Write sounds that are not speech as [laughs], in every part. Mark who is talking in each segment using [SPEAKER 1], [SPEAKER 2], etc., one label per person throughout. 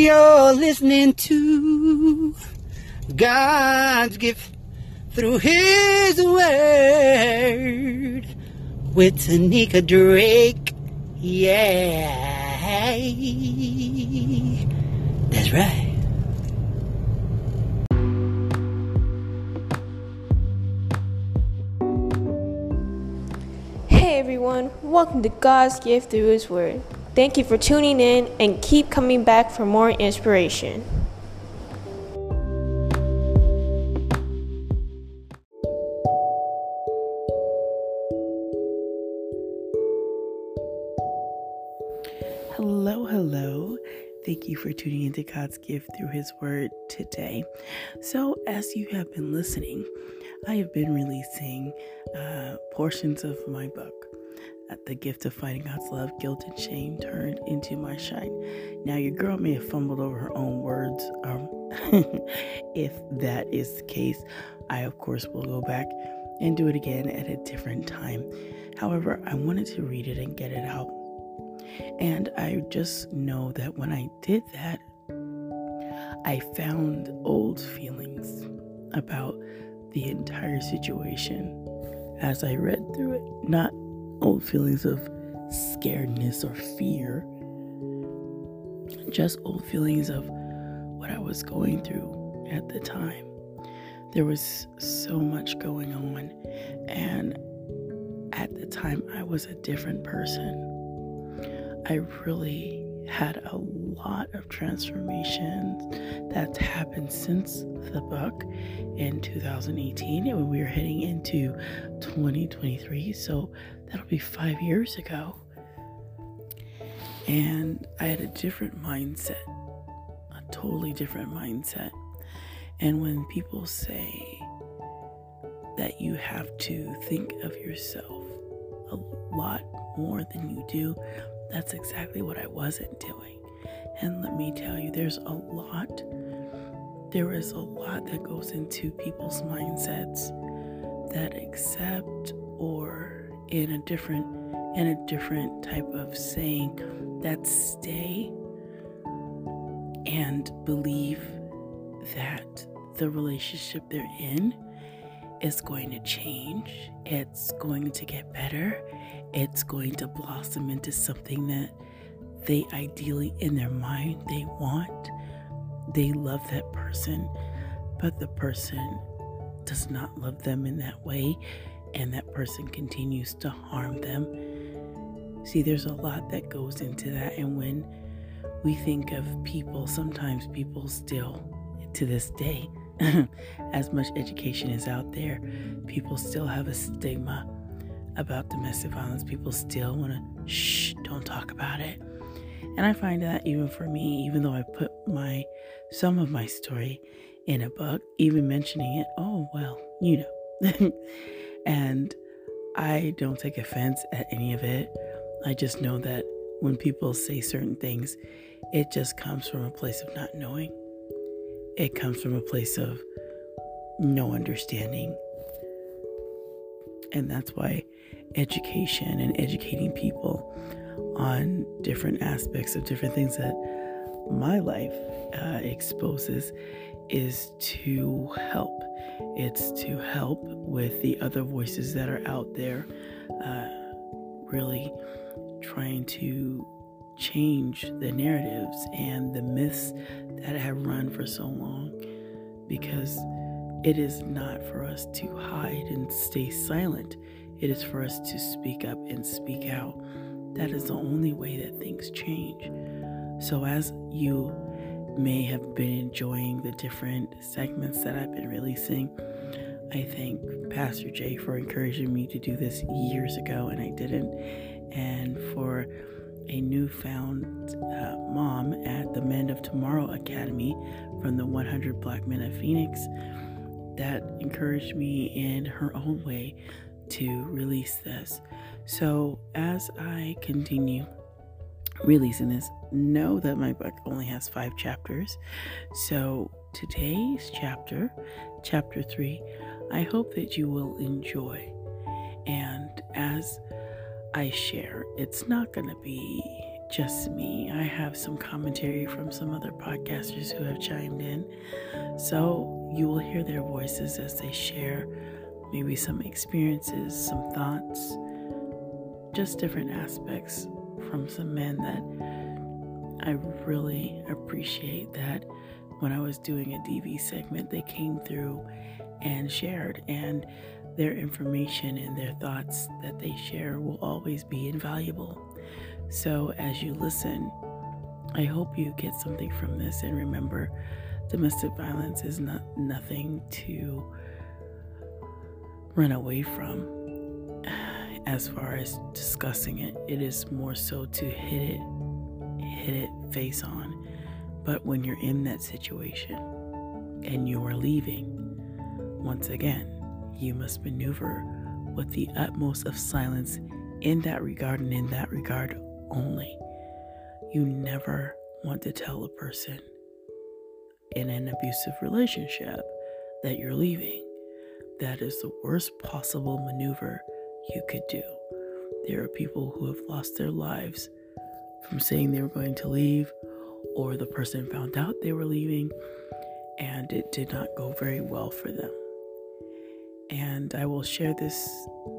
[SPEAKER 1] You're listening to God's gift through His Word with Tanika Drake. Yeah. That's right.
[SPEAKER 2] Hey everyone, welcome to God's gift through His Word. Thank you for tuning in and keep coming back for more inspiration.
[SPEAKER 3] Hello, hello. Thank you for tuning into God's gift through His Word today. So, as you have been listening, I have been releasing uh, portions of my book, The Gift of Finding God's Love, Guilt and Shame Turned into My Shine. Now, your girl may have fumbled over her own words. Um, [laughs] if that is the case, I, of course, will go back and do it again at a different time. However, I wanted to read it and get it out and I just know that when I did that, I found old feelings about the entire situation as I read through it. Not old feelings of scaredness or fear, just old feelings of what I was going through at the time. There was so much going on, and at the time, I was a different person. I really had a lot of transformations that's happened since the book in 2018 and we were heading into 2023 so that'll be five years ago and i had a different mindset a totally different mindset and when people say that you have to think of yourself a lot more than you do that's exactly what I wasn't doing. And let me tell you, there's a lot, there is a lot that goes into people's mindsets that accept or in a different in a different type of saying that stay and believe that the relationship they're in is going to change. It's going to get better. It's going to blossom into something that they ideally in their mind they want. They love that person, but the person does not love them in that way, and that person continues to harm them. See, there's a lot that goes into that, and when we think of people, sometimes people still, to this day, [laughs] as much education is out there, people still have a stigma about domestic violence. People still want to shh, don't talk about it. And I find that even for me, even though I put my some of my story in a book, even mentioning it, oh well, you know. [laughs] and I don't take offense at any of it. I just know that when people say certain things, it just comes from a place of not knowing. It comes from a place of no understanding. And that's why education and educating people on different aspects of different things that my life uh, exposes is to help. It's to help with the other voices that are out there, uh, really trying to change the narratives and the myths that have run for so long because it is not for us to hide and stay silent. It is for us to speak up and speak out. That is the only way that things change. So, as you may have been enjoying the different segments that I've been releasing, I thank Pastor Jay for encouraging me to do this years ago, and I didn't. And for a newfound uh, mom at the Men of Tomorrow Academy from the 100 Black Men of Phoenix that encouraged me in her own way to release this. So, as I continue releasing this, know that my book only has five chapters. So, today's chapter, chapter three, I hope that you will enjoy. And as I share, it's not going to be just me. I have some commentary from some other podcasters who have chimed in. So you will hear their voices as they share maybe some experiences, some thoughts, just different aspects from some men that I really appreciate that when I was doing a DV segment, they came through and shared. And their information and their thoughts that they share will always be invaluable. So, as you listen, I hope you get something from this and remember domestic violence is not nothing to run away from as far as discussing it it is more so to hit it hit it face on but when you're in that situation and you are leaving once again you must maneuver with the utmost of silence in that regard and in that regard only. You never want to tell a person in an abusive relationship that you're leaving. That is the worst possible maneuver you could do. There are people who have lost their lives from saying they were going to leave, or the person found out they were leaving and it did not go very well for them and I will share this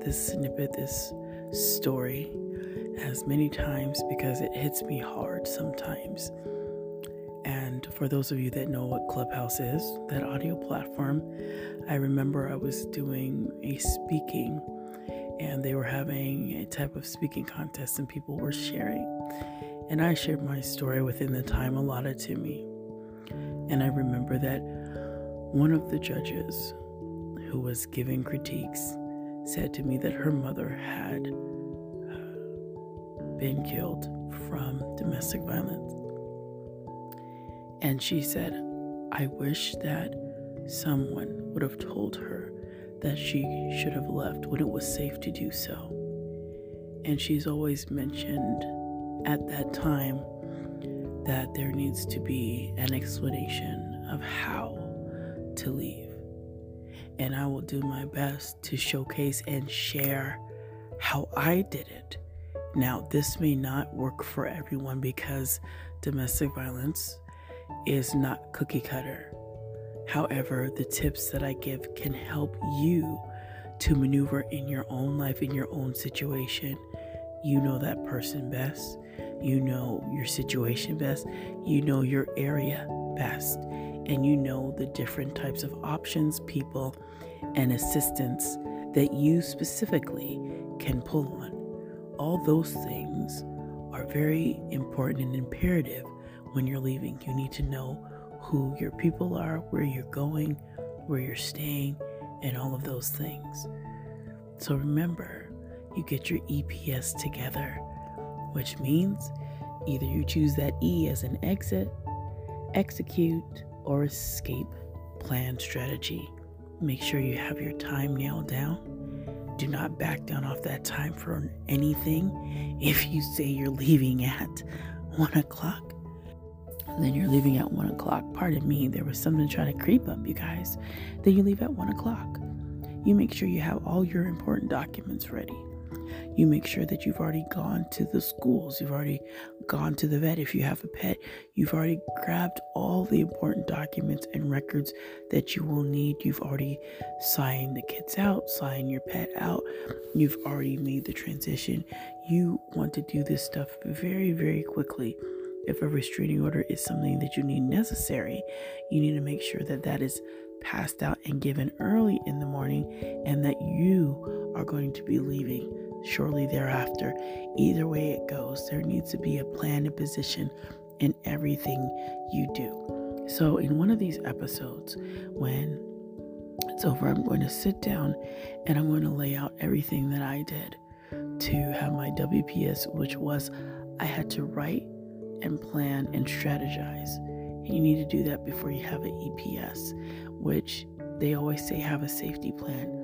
[SPEAKER 3] this snippet, this story, as many times because it hits me hard sometimes. And for those of you that know what Clubhouse is, that audio platform, I remember I was doing a speaking and they were having a type of speaking contest and people were sharing. And I shared my story within the time allotted to me. And I remember that one of the judges who was giving critiques, said to me that her mother had uh, been killed from domestic violence. And she said, I wish that someone would have told her that she should have left when it was safe to do so. And she's always mentioned at that time that there needs to be an explanation of how to leave and I will do my best to showcase and share how I did it. Now, this may not work for everyone because domestic violence is not cookie cutter. However, the tips that I give can help you to maneuver in your own life, in your own situation. You know that person best. You know your situation best. You know your area best and you know the different types of options, people, and assistance that you specifically can pull on. All those things are very important and imperative when you're leaving. You need to know who your people are, where you're going, where you're staying, and all of those things. So remember, you get your EPS together, which means either you choose that E as an exit, execute, or escape plan strategy. Make sure you have your time nailed down. Do not back down off that time for anything. If you say you're leaving at one o'clock, then you're leaving at one o'clock. Pardon me, there was something trying to creep up, you guys. Then you leave at one o'clock. You make sure you have all your important documents ready you make sure that you've already gone to the schools, you've already gone to the vet if you have a pet, you've already grabbed all the important documents and records that you will need. You've already signed the kids out, signed your pet out, you've already made the transition. You want to do this stuff very, very quickly. If a restraining order is something that you need necessary, you need to make sure that that is passed out and given early in the morning and that you are going to be leaving shortly thereafter. Either way it goes, there needs to be a plan and position in everything you do. So, in one of these episodes, when it's over, I'm going to sit down and I'm going to lay out everything that I did to have my WPS, which was I had to write and plan and strategize. You need to do that before you have an EPS, which they always say have a safety plan.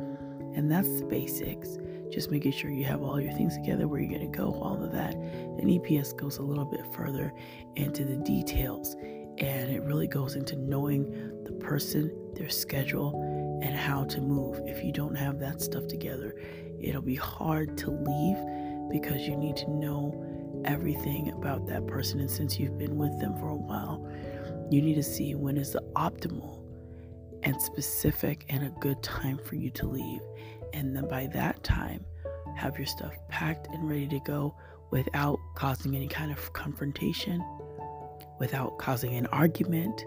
[SPEAKER 3] And that's the basics. Just making sure you have all your things together, where you're going to go, all of that. And EPS goes a little bit further into the details. And it really goes into knowing the person, their schedule, and how to move. If you don't have that stuff together, it'll be hard to leave because you need to know everything about that person. And since you've been with them for a while, you need to see when is the optimal and specific and a good time for you to leave. And then by that time, have your stuff packed and ready to go without causing any kind of confrontation, without causing an argument,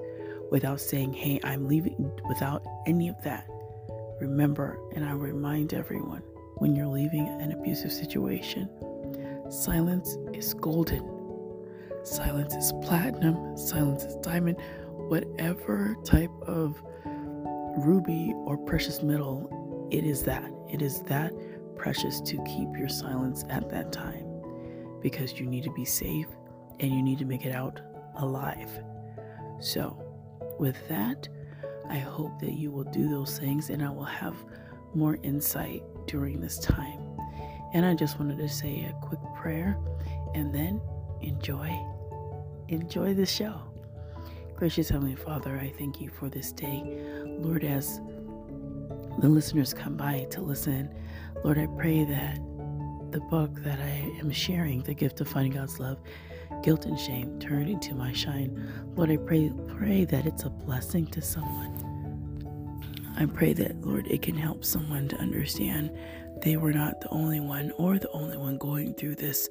[SPEAKER 3] without saying, hey, I'm leaving, without any of that. Remember, and I remind everyone when you're leaving an abusive situation, silence is golden. Silence is platinum. Silence is diamond. Whatever type of ruby or precious metal, it is that. It is that precious to keep your silence at that time because you need to be safe and you need to make it out alive. So, with that, I hope that you will do those things and I will have more insight during this time. And I just wanted to say a quick prayer and then enjoy enjoy the show. Gracious Heavenly Father, I thank you for this day. Lord, as the listeners come by to listen, Lord, I pray that the book that I am sharing, The Gift of Finding God's Love, Guilt and Shame, Turn into My Shine, Lord, I pray, pray that it's a blessing to someone. I pray that, Lord, it can help someone to understand they were not the only one or the only one going through this.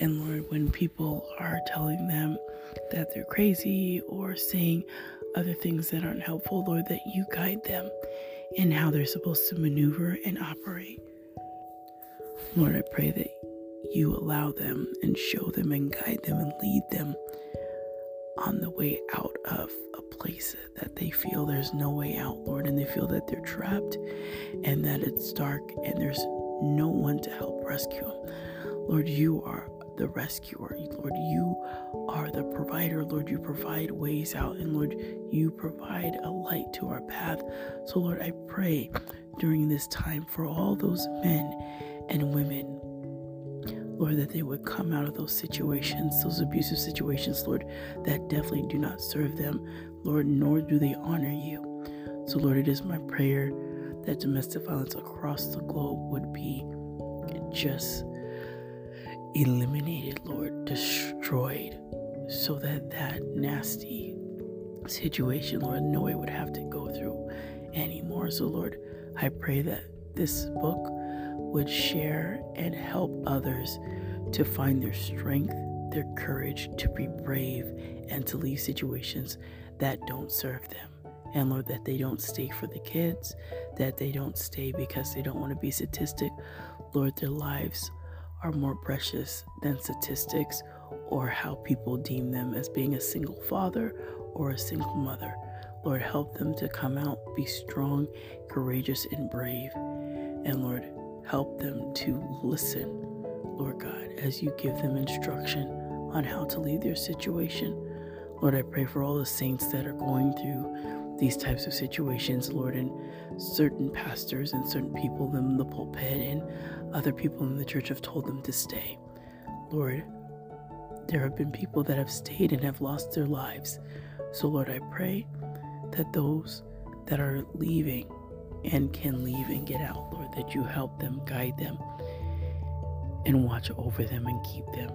[SPEAKER 3] And Lord, when people are telling them that they're crazy or saying other things that aren't helpful, Lord, that you guide them in how they're supposed to maneuver and operate. Lord, I pray that you allow them and show them and guide them and lead them on the way out of place that they feel there's no way out, Lord, and they feel that they're trapped and that it's dark and there's no one to help rescue them. Lord, you are the rescuer. Lord, you are the provider. Lord, you provide ways out. And Lord, you provide a light to our path. So, Lord, I pray during this time for all those men and women Lord, that they would come out of those situations, those abusive situations, Lord, that definitely do not serve them, Lord, nor do they honor you. So, Lord, it is my prayer that domestic violence across the globe would be just eliminated, Lord, destroyed, so that that nasty situation, Lord, no one would have to go through anymore. So, Lord, I pray that this book would share and help others to find their strength, their courage to be brave and to leave situations that don't serve them. And Lord, that they don't stay for the kids, that they don't stay because they don't want to be statistic. Lord, their lives are more precious than statistics or how people deem them as being a single father or a single mother. Lord, help them to come out, be strong, courageous, and brave. And Lord, Help them to listen, Lord God, as you give them instruction on how to leave their situation. Lord, I pray for all the saints that are going through these types of situations, Lord, and certain pastors and certain people in the pulpit and other people in the church have told them to stay. Lord, there have been people that have stayed and have lost their lives. So, Lord, I pray that those that are leaving and can leave and get out, Lord, that you help them, guide them, and watch over them and keep them.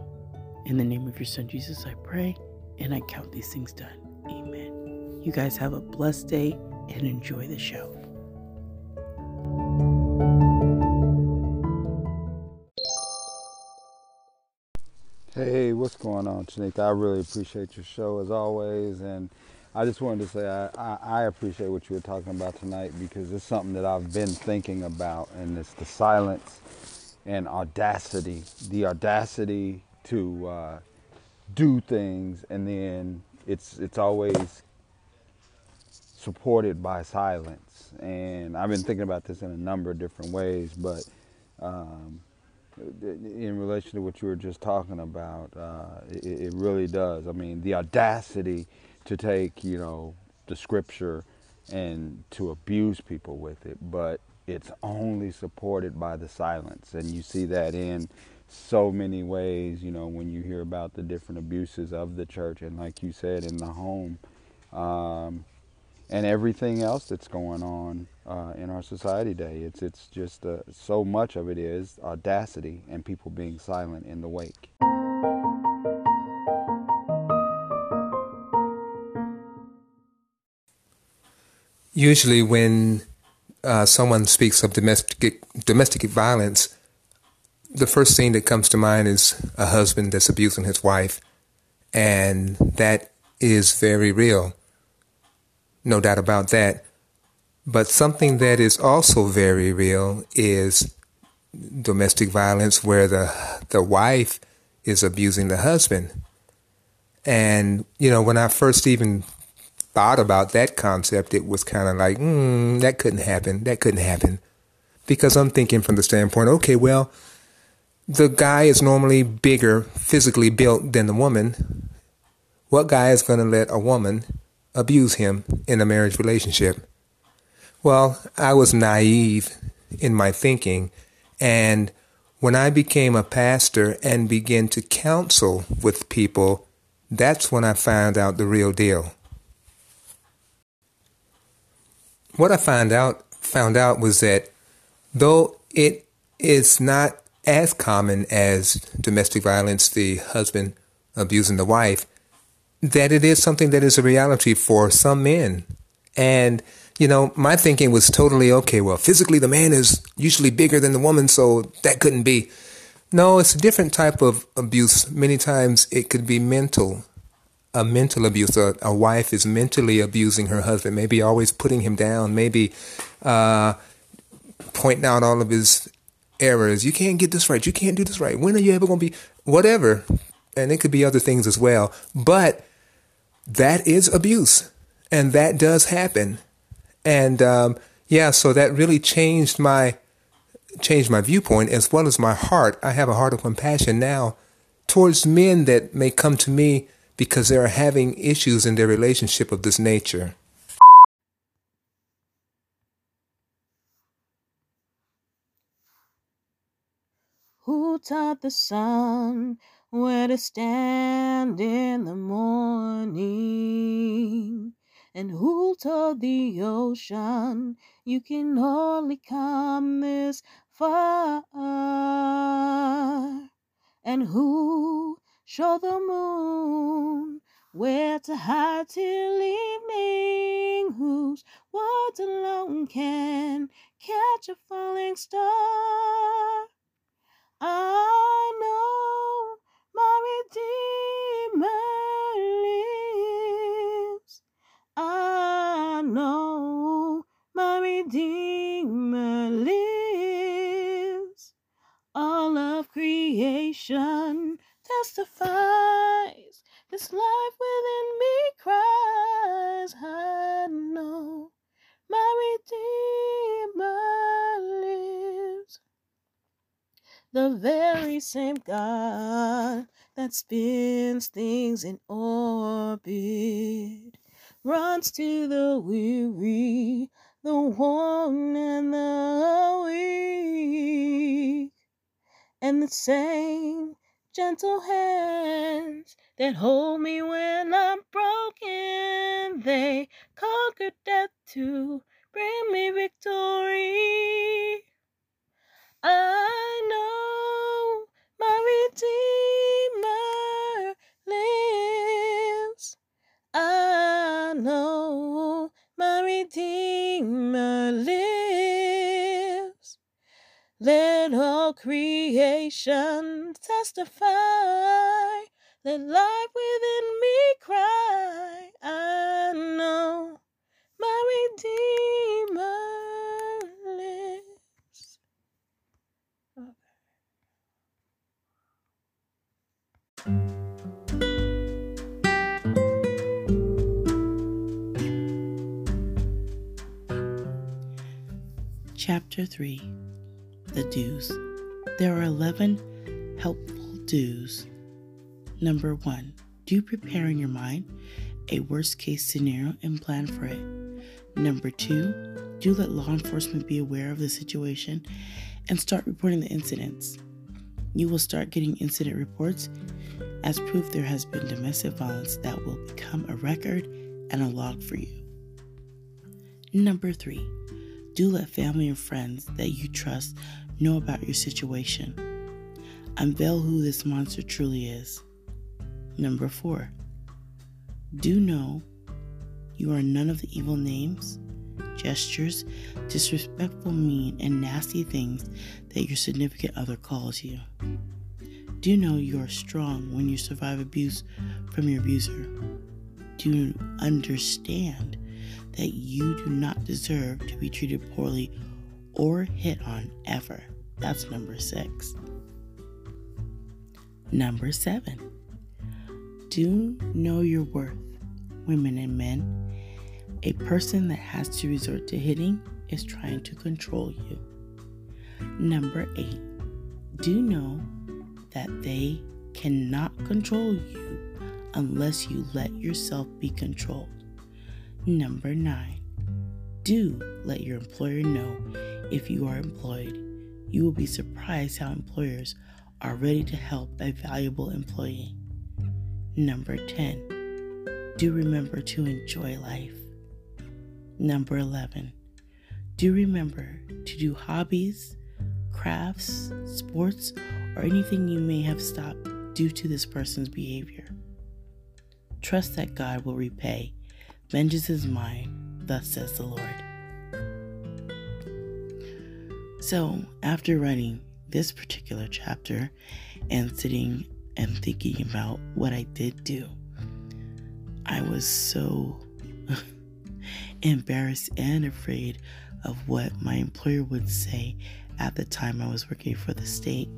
[SPEAKER 3] In the name of your Son, Jesus, I pray and I count these things done. Amen. You guys have a blessed day and enjoy the show.
[SPEAKER 4] Hey, what's going on, Shanika? I really appreciate your show as always, and I just wanted to say I, I, I, appreciate what you were talking about tonight because it's something that I've been thinking about, and it's the silence and audacity, the audacity to uh, do things, and then it's it's always supported by silence. And I've been thinking about this in a number of different ways, but um, in relation to what you were just talking about, uh, it, it, really does. I mean, the audacity to take, you know, the scripture and to abuse people with it, but it's only supported by the silence. And you see that in so many ways, you know, when you hear about the different abuses of the church and, like you said, in the home. Um, and everything else that's going on uh, in our society today. It's it's just uh, so much of it is audacity and people being silent in the wake.
[SPEAKER 5] Usually, when uh, someone speaks of domestic domestic violence, the first thing that comes to mind is a husband that's abusing his wife, and that is very real no doubt about that. But something that is also very real is domestic violence where the the wife is abusing the husband. And you know, when I first even thought about that concept, it was kind of like, mm, that couldn't happen. That couldn't happen. Because I'm thinking from the standpoint, okay, well, the guy is normally bigger, physically built than the woman. What guy is going to let a woman abuse him in a marriage relationship? Well, I was naive in my thinking. And when I became a pastor and began to counsel with people, that's when I found out the real deal. What I found out found out was that though it is not as common as domestic violence, the husband abusing the wife, that it is something that is a reality for some men. And, you know, my thinking was totally okay. Well, physically, the man is usually bigger than the woman, so that couldn't be. No, it's a different type of abuse. Many times it could be mental, a mental abuse. A, a wife is mentally abusing her husband, maybe always putting him down, maybe uh, pointing out all of his errors. You can't get this right. You can't do this right. When are you ever going to be? Whatever. And it could be other things as well. But that is abuse, and that does happen. And um, yeah, so that really changed my changed my viewpoint as well as my heart. I have a heart of compassion now towards men that may come to me because they are having issues in their relationship of this nature.
[SPEAKER 6] Who taught the sun where to stand in the morning. And who told the ocean you can only come this far? And who showed the moon where to hide till evening? Whose words alone can catch a falling star? I know my Redeemer lives. I know my Redeemer lives. All of creation testifies. This life within me cries. The very same God that spins things in orbit runs to the weary, the worn, and the weak, and the same gentle hands that hold me when I'm broken, they conquered death to
[SPEAKER 3] Chapter 3 The Do's. There are 11 helpful do's. Number 1. Do prepare in your mind a worst case scenario and plan for it. Number 2. Do let law enforcement be aware of the situation and start reporting the incidents. You will start getting incident reports as proof there has been domestic violence that will become a record and a log for you. Number three, do let family and friends that you trust know about your situation. Unveil who this monster truly is. Number four, do know you are none of the evil names, gestures, disrespectful, mean, and nasty things that your significant other calls you. Do know you are strong when you survive abuse from your abuser. Do understand that you do not deserve to be treated poorly or hit on ever. That's number six. Number seven, do know your worth, women and men. A person that has to resort to hitting is trying to control you. Number eight, do know that they cannot control you unless you let yourself be controlled. Number nine, do let your employer know if you are employed. You will be surprised how employers are ready to help a valuable employee. Number 10, do remember to enjoy life. Number 11, do remember to do hobbies, crafts, sports, or anything you may have stopped due to this person's behavior. Trust that God will repay. Vengeance is mine, thus says the Lord. So, after writing this particular chapter and sitting and thinking about what I did do, I was so [laughs] embarrassed and afraid of what my employer would say at the time I was working for the state.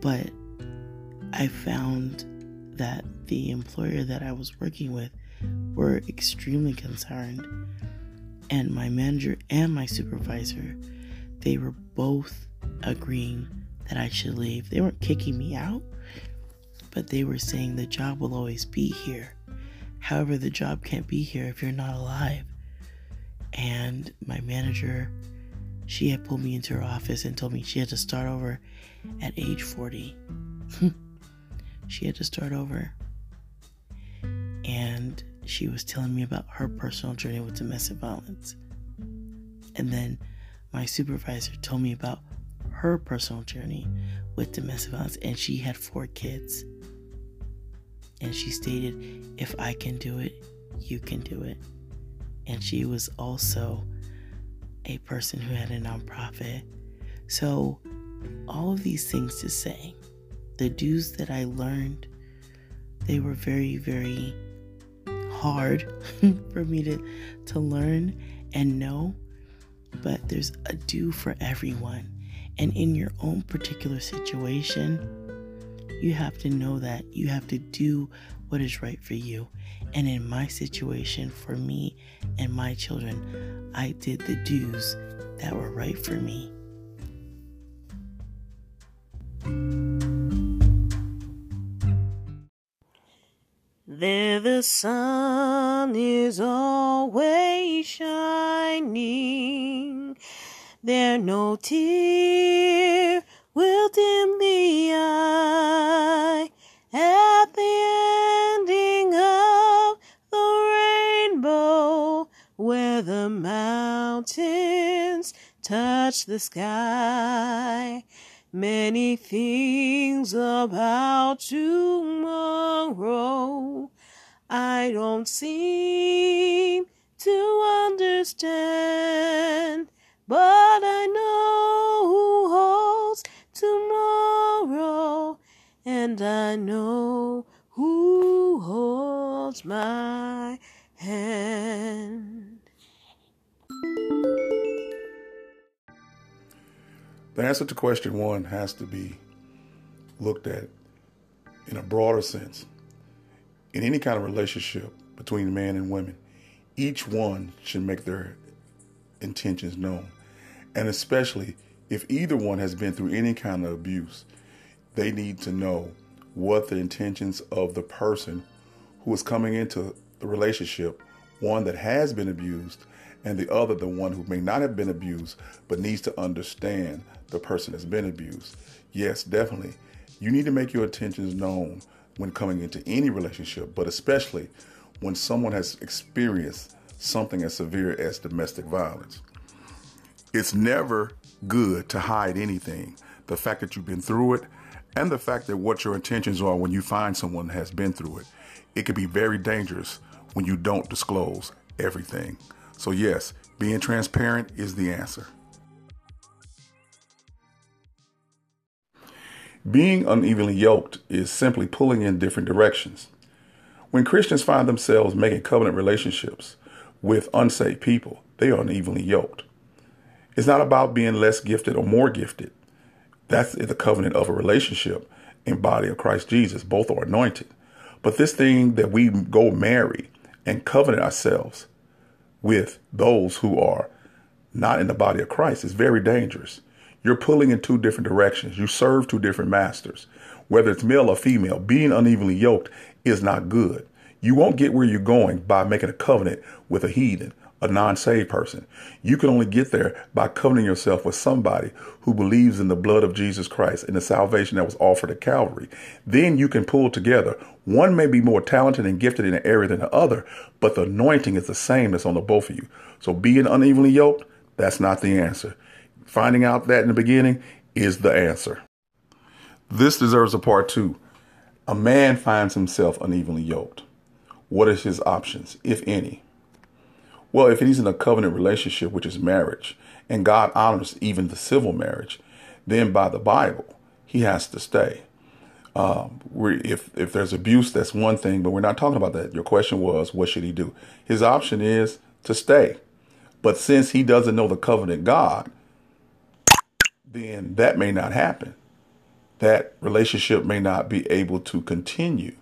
[SPEAKER 3] But I found that the employer that I was working with were extremely concerned. And my manager and my supervisor, they were both agreeing that I should leave. They weren't kicking me out, but they were saying the job will always be here. However, the job can't be here if you're not alive. And my manager, she had pulled me into her office and told me she had to start over at age 40. [laughs] she had to start over. She was telling me about her personal journey with domestic violence. And then my supervisor told me about her personal journey with domestic violence, and she had four kids. And she stated, If I can do it, you can do it. And she was also a person who had a nonprofit. So, all of these things to say, the do's that I learned, they were very, very hard [laughs] for me to, to learn and know. But there's a do for everyone. And in your own particular situation, you have to know that you have to do what is right for you. And in my situation, for me and my children, I did the do's that were right for me.
[SPEAKER 6] There the sun is always shining. There no tear will dim the eye at the ending of the rainbow where the mountains touch the sky. Many things about tomorrow I don't seem to understand, but I know who holds tomorrow, and I know who holds my hand.
[SPEAKER 7] The answer to question one has to be looked at in a broader sense. In any kind of relationship between men and women, each one should make their intentions known. And especially if either one has been through any kind of abuse, they need to know what the intentions of the person who is coming into the relationship, one that has been abused, and the other, the one who may not have been abused, but needs to understand the person has been abused. Yes, definitely. You need to make your intentions known when coming into any relationship, but especially when someone has experienced something as severe as domestic violence. It's never good to hide anything. The fact that you've been through it and the fact that what your intentions are when you find someone has been through it. It can be very dangerous when you don't disclose everything. So, yes, being transparent is the answer. Being unevenly yoked is simply pulling in different directions. When Christians find themselves making covenant relationships with unsaved people, they are unevenly yoked. It's not about being less gifted or more gifted. That's the covenant of a relationship in body of Christ Jesus. Both are anointed. But this thing that we go marry and covenant ourselves with those who are not in the body of Christ is very dangerous. You're pulling in two different directions. You serve two different masters. Whether it's male or female, being unevenly yoked is not good. You won't get where you're going by making a covenant with a heathen, a non saved person. You can only get there by covenanting yourself with somebody who believes in the blood of Jesus Christ and the salvation that was offered at Calvary. Then you can pull together. One may be more talented and gifted in an area than the other, but the anointing is the same that's on the both of you. So being unevenly yoked, that's not the answer. Finding out that in the beginning is the answer. This deserves a part two. A man finds himself unevenly yoked. What is his options, if any? Well, if he's in a covenant relationship, which is marriage, and God honors even the civil marriage, then by the Bible, he has to stay. Um, if if there's abuse, that's one thing, but we're not talking about that. Your question was, what should he do? His option is to stay, but since he doesn't know the covenant God, then that may not happen. That relationship may not be able to continue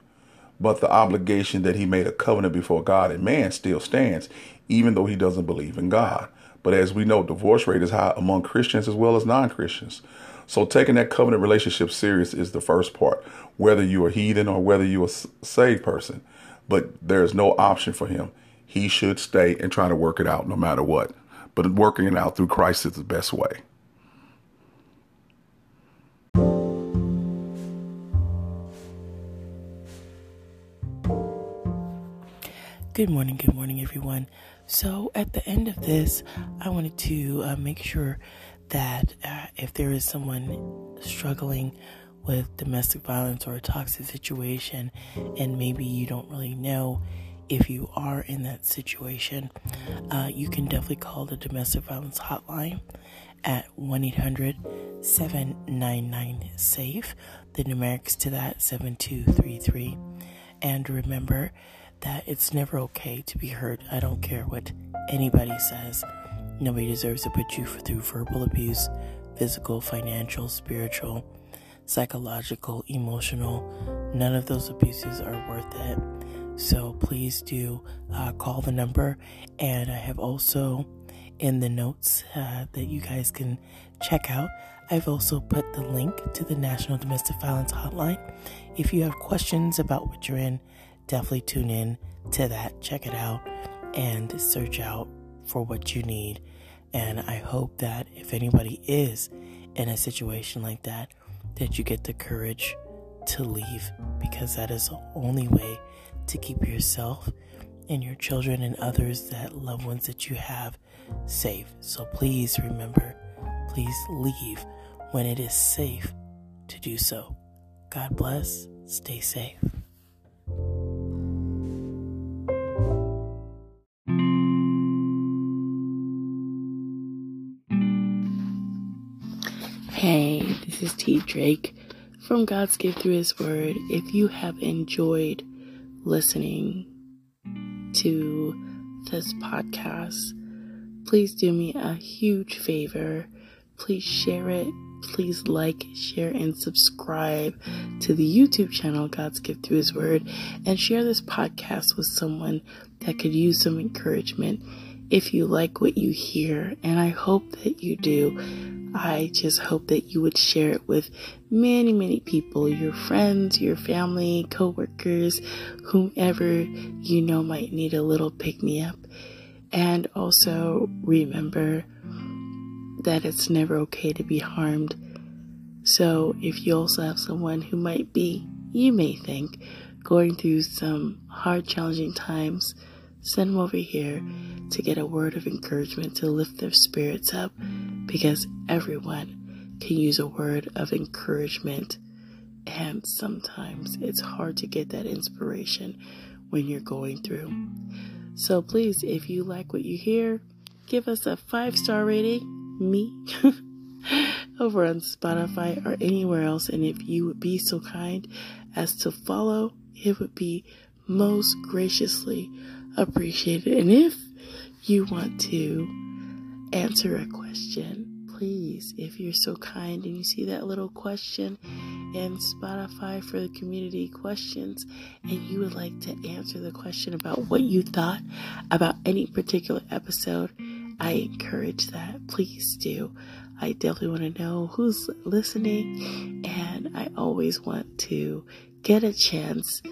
[SPEAKER 7] but the obligation that he made a covenant before God and man still stands, even though he doesn't believe in God. But as we know, divorce rate is high among Christians as well as non Christians. So taking that covenant relationship serious is the first part, whether you're a heathen or whether you're a saved person. But there's no option for him. He should stay and try to work it out no matter what. But working it out through Christ is the best way.
[SPEAKER 3] Good morning, good morning, everyone. So, at the end of this, I wanted to uh, make sure that uh, if there is someone struggling with domestic violence or a toxic situation, and maybe you don't really know if you are in that situation, uh, you can definitely call the domestic violence hotline at 1 800 799 SAFE. The numerics to that 7233. And remember, that it's never okay to be hurt. I don't care what anybody says. Nobody deserves to put you through verbal abuse, physical, financial, spiritual, psychological, emotional. None of those abuses are worth it. So please do uh, call the number. And I have also in the notes uh, that you guys can check out. I've also put the link to the National Domestic Violence Hotline. If you have questions about what you're in, definitely tune in to that, check it out, and search out for what you need. And I hope that if anybody is in a situation like that, that you get the courage to leave because that is the only way to keep yourself and your children and others that loved ones that you have safe. So please remember, please leave when it is safe to do so. God bless. Stay safe. T. Drake from God's Gift Through His Word. If you have enjoyed listening to this podcast, please do me a huge favor. Please share it. Please like, share, and subscribe to the YouTube channel God's Gift Through His Word and share this podcast with someone that could use some encouragement if you like what you hear, and I hope that you do, I just hope that you would share it with many, many people your friends, your family, coworkers, whomever you know might need a little pick me up. And also remember that it's never okay to be harmed. So if you also have someone who might be, you may think, going through some hard, challenging times, send them over here to get a word of encouragement to lift their spirits up because everyone can use a word of encouragement. And sometimes it's hard to get that inspiration when you're going through. So please, if you like what you hear, give us a five star rating, me, [laughs] over on Spotify or anywhere else. And if you would be so kind as to follow, it would be most graciously appreciated. And if you want to answer a question, please, if you're so kind and you see that little question in Spotify for the community questions, and you would like to answer the question about what you thought about any particular episode, I encourage that. Please do. I definitely want to know who's listening, and I always want to get a chance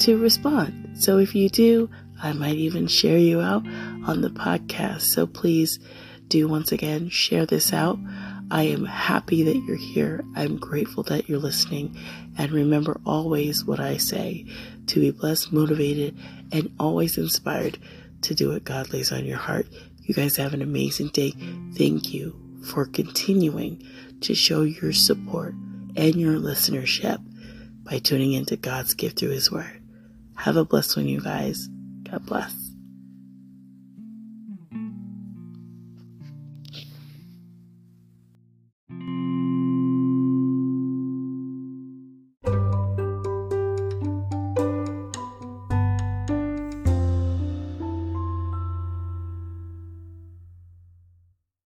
[SPEAKER 3] to respond. So if you do, I might even share you out on the podcast. So please do once again share this out. I am happy that you're here. I'm grateful that you're listening. And remember always what I say to be blessed, motivated, and always inspired to do what God lays on your heart. You guys have an amazing day. Thank you for continuing to show your support and your listenership by tuning into God's gift through His Word. Have a blessed one, you guys. God bless.